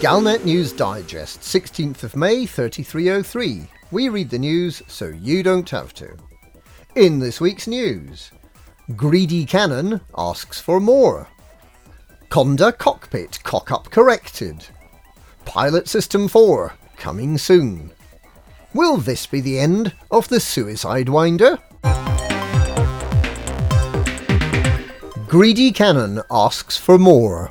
Galnet News Digest, 16th of May 3303. We read the news so you don't have to. In this week's news, Greedy Canonn asks for more. Conda cockpit cock up corrected. Pilot System 4 coming soon. Will this be the end of the Suicide Winder? Greedy Canonn asks for more.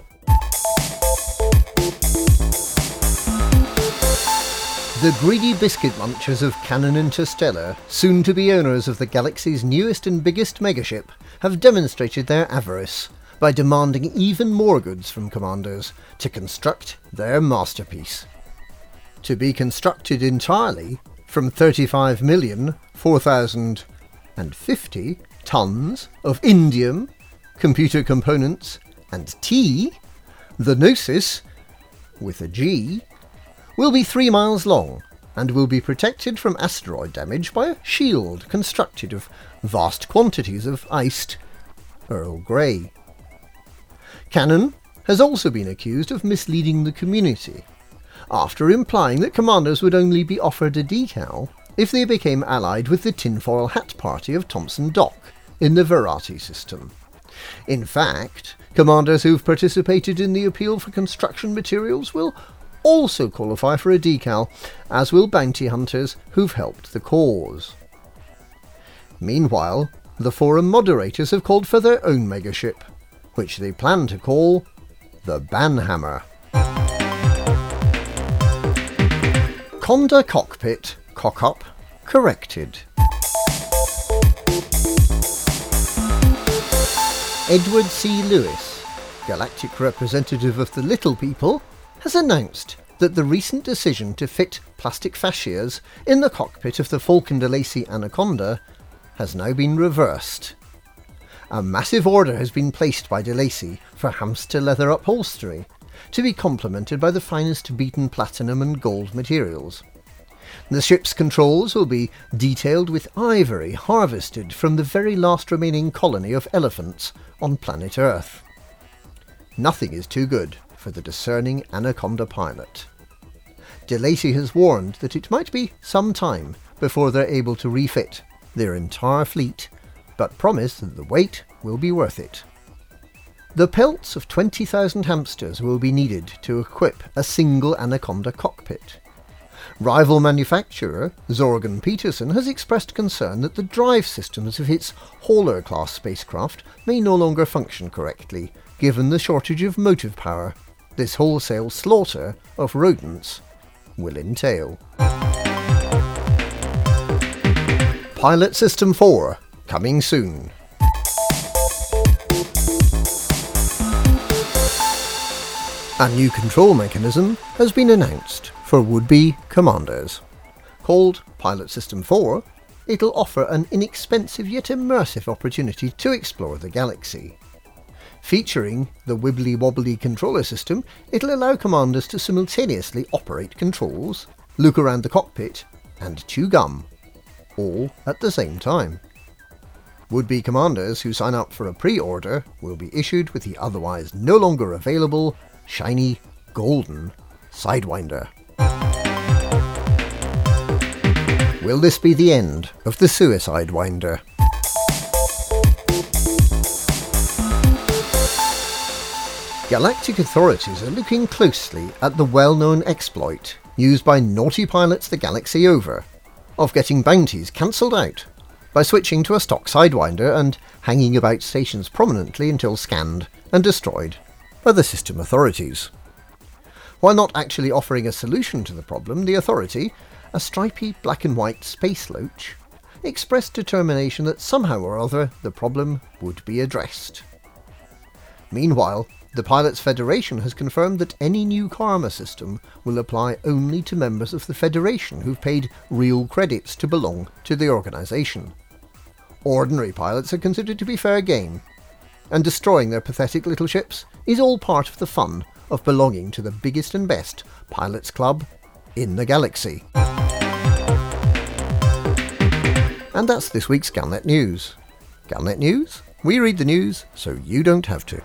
The greedy biscuit munchers of Canonn Interstellar, soon to be owners of the galaxy's newest and biggest megaship, have demonstrated their avarice by demanding even more goods from commanders to construct their masterpiece. To be constructed entirely from 35 million 4,050 tons of indium, computer components, and tea, the Gnosis, with a G, will be three miles long and will be protected from asteroid damage by a shield constructed of vast quantities of iced Earl Grey. Canonn has also been accused of misleading the community, after implying that commanders would only be offered a decal if they became allied with the tinfoil hat party of Thompson Dock in the Varati system. In fact, commanders who've participated in the appeal for construction materials will also qualify for a decal, as will bounty hunters who've helped the cause. Meanwhile, the forum moderators have called for their own megaship, which they plan to call the Banhammer. Conda cockpit cock up corrected. Edward C. Lewis, galactic representative of the Little People, has announced that the recent decision to fit plastic fascias in the cockpit of the Faulcon DeLacy Anaconda has now been reversed. A massive order has been placed by DeLacy for hamster leather upholstery, to be complemented by the finest beaten platinum and gold materials. The ship's controls will be detailed with ivory harvested from the very last remaining colony of elephants on planet Earth. Nothing is too good for the discerning Anaconda pilot. DeLacy has warned that it might be some time before they're able to refit their entire fleet, but promise that the wait will be worth it. The pelts of 20,000 hamsters will be needed to equip a single Anaconda cockpit. Rival manufacturer Zorgon Peterson has expressed concern that the drive systems of its Hauler class spacecraft may no longer function correctly, given the shortage of motive power this wholesale slaughter of rodents will entail. Pilot System 4 coming soon. A new control mechanism has been announced for would-be commanders. Called Pilot System 4, it'll offer an inexpensive yet immersive opportunity to explore the galaxy. Featuring the wibbly wobbly controller system, it'll allow commanders to simultaneously operate controls, look around the cockpit, and chew gum, all at the same time. Would be commanders who sign up for a pre order will be issued with the otherwise no longer available shiny, golden Sidewinder. Will this be the end of the Suicide Winder? Galactic authorities are looking closely at the well known exploit used by naughty pilots the galaxy over of getting bounties cancelled out by switching to a stock Sidewinder and hanging about stations prominently until scanned and destroyed by the system authorities. While not actually offering a solution to the problem, the authority, a stripy black and white space loach, expressed determination that somehow or other the problem would be addressed. Meanwhile, the Pilots Federation has confirmed that any new karma system will apply only to members of the Federation who've paid real credits to belong to the organisation. Ordinary pilots are considered to be fair game, and destroying their pathetic little ships is all part of the fun of belonging to the biggest and best pilots club in the galaxy. And that's this week's Galnet News. Galnet News? We read the news so you don't have to.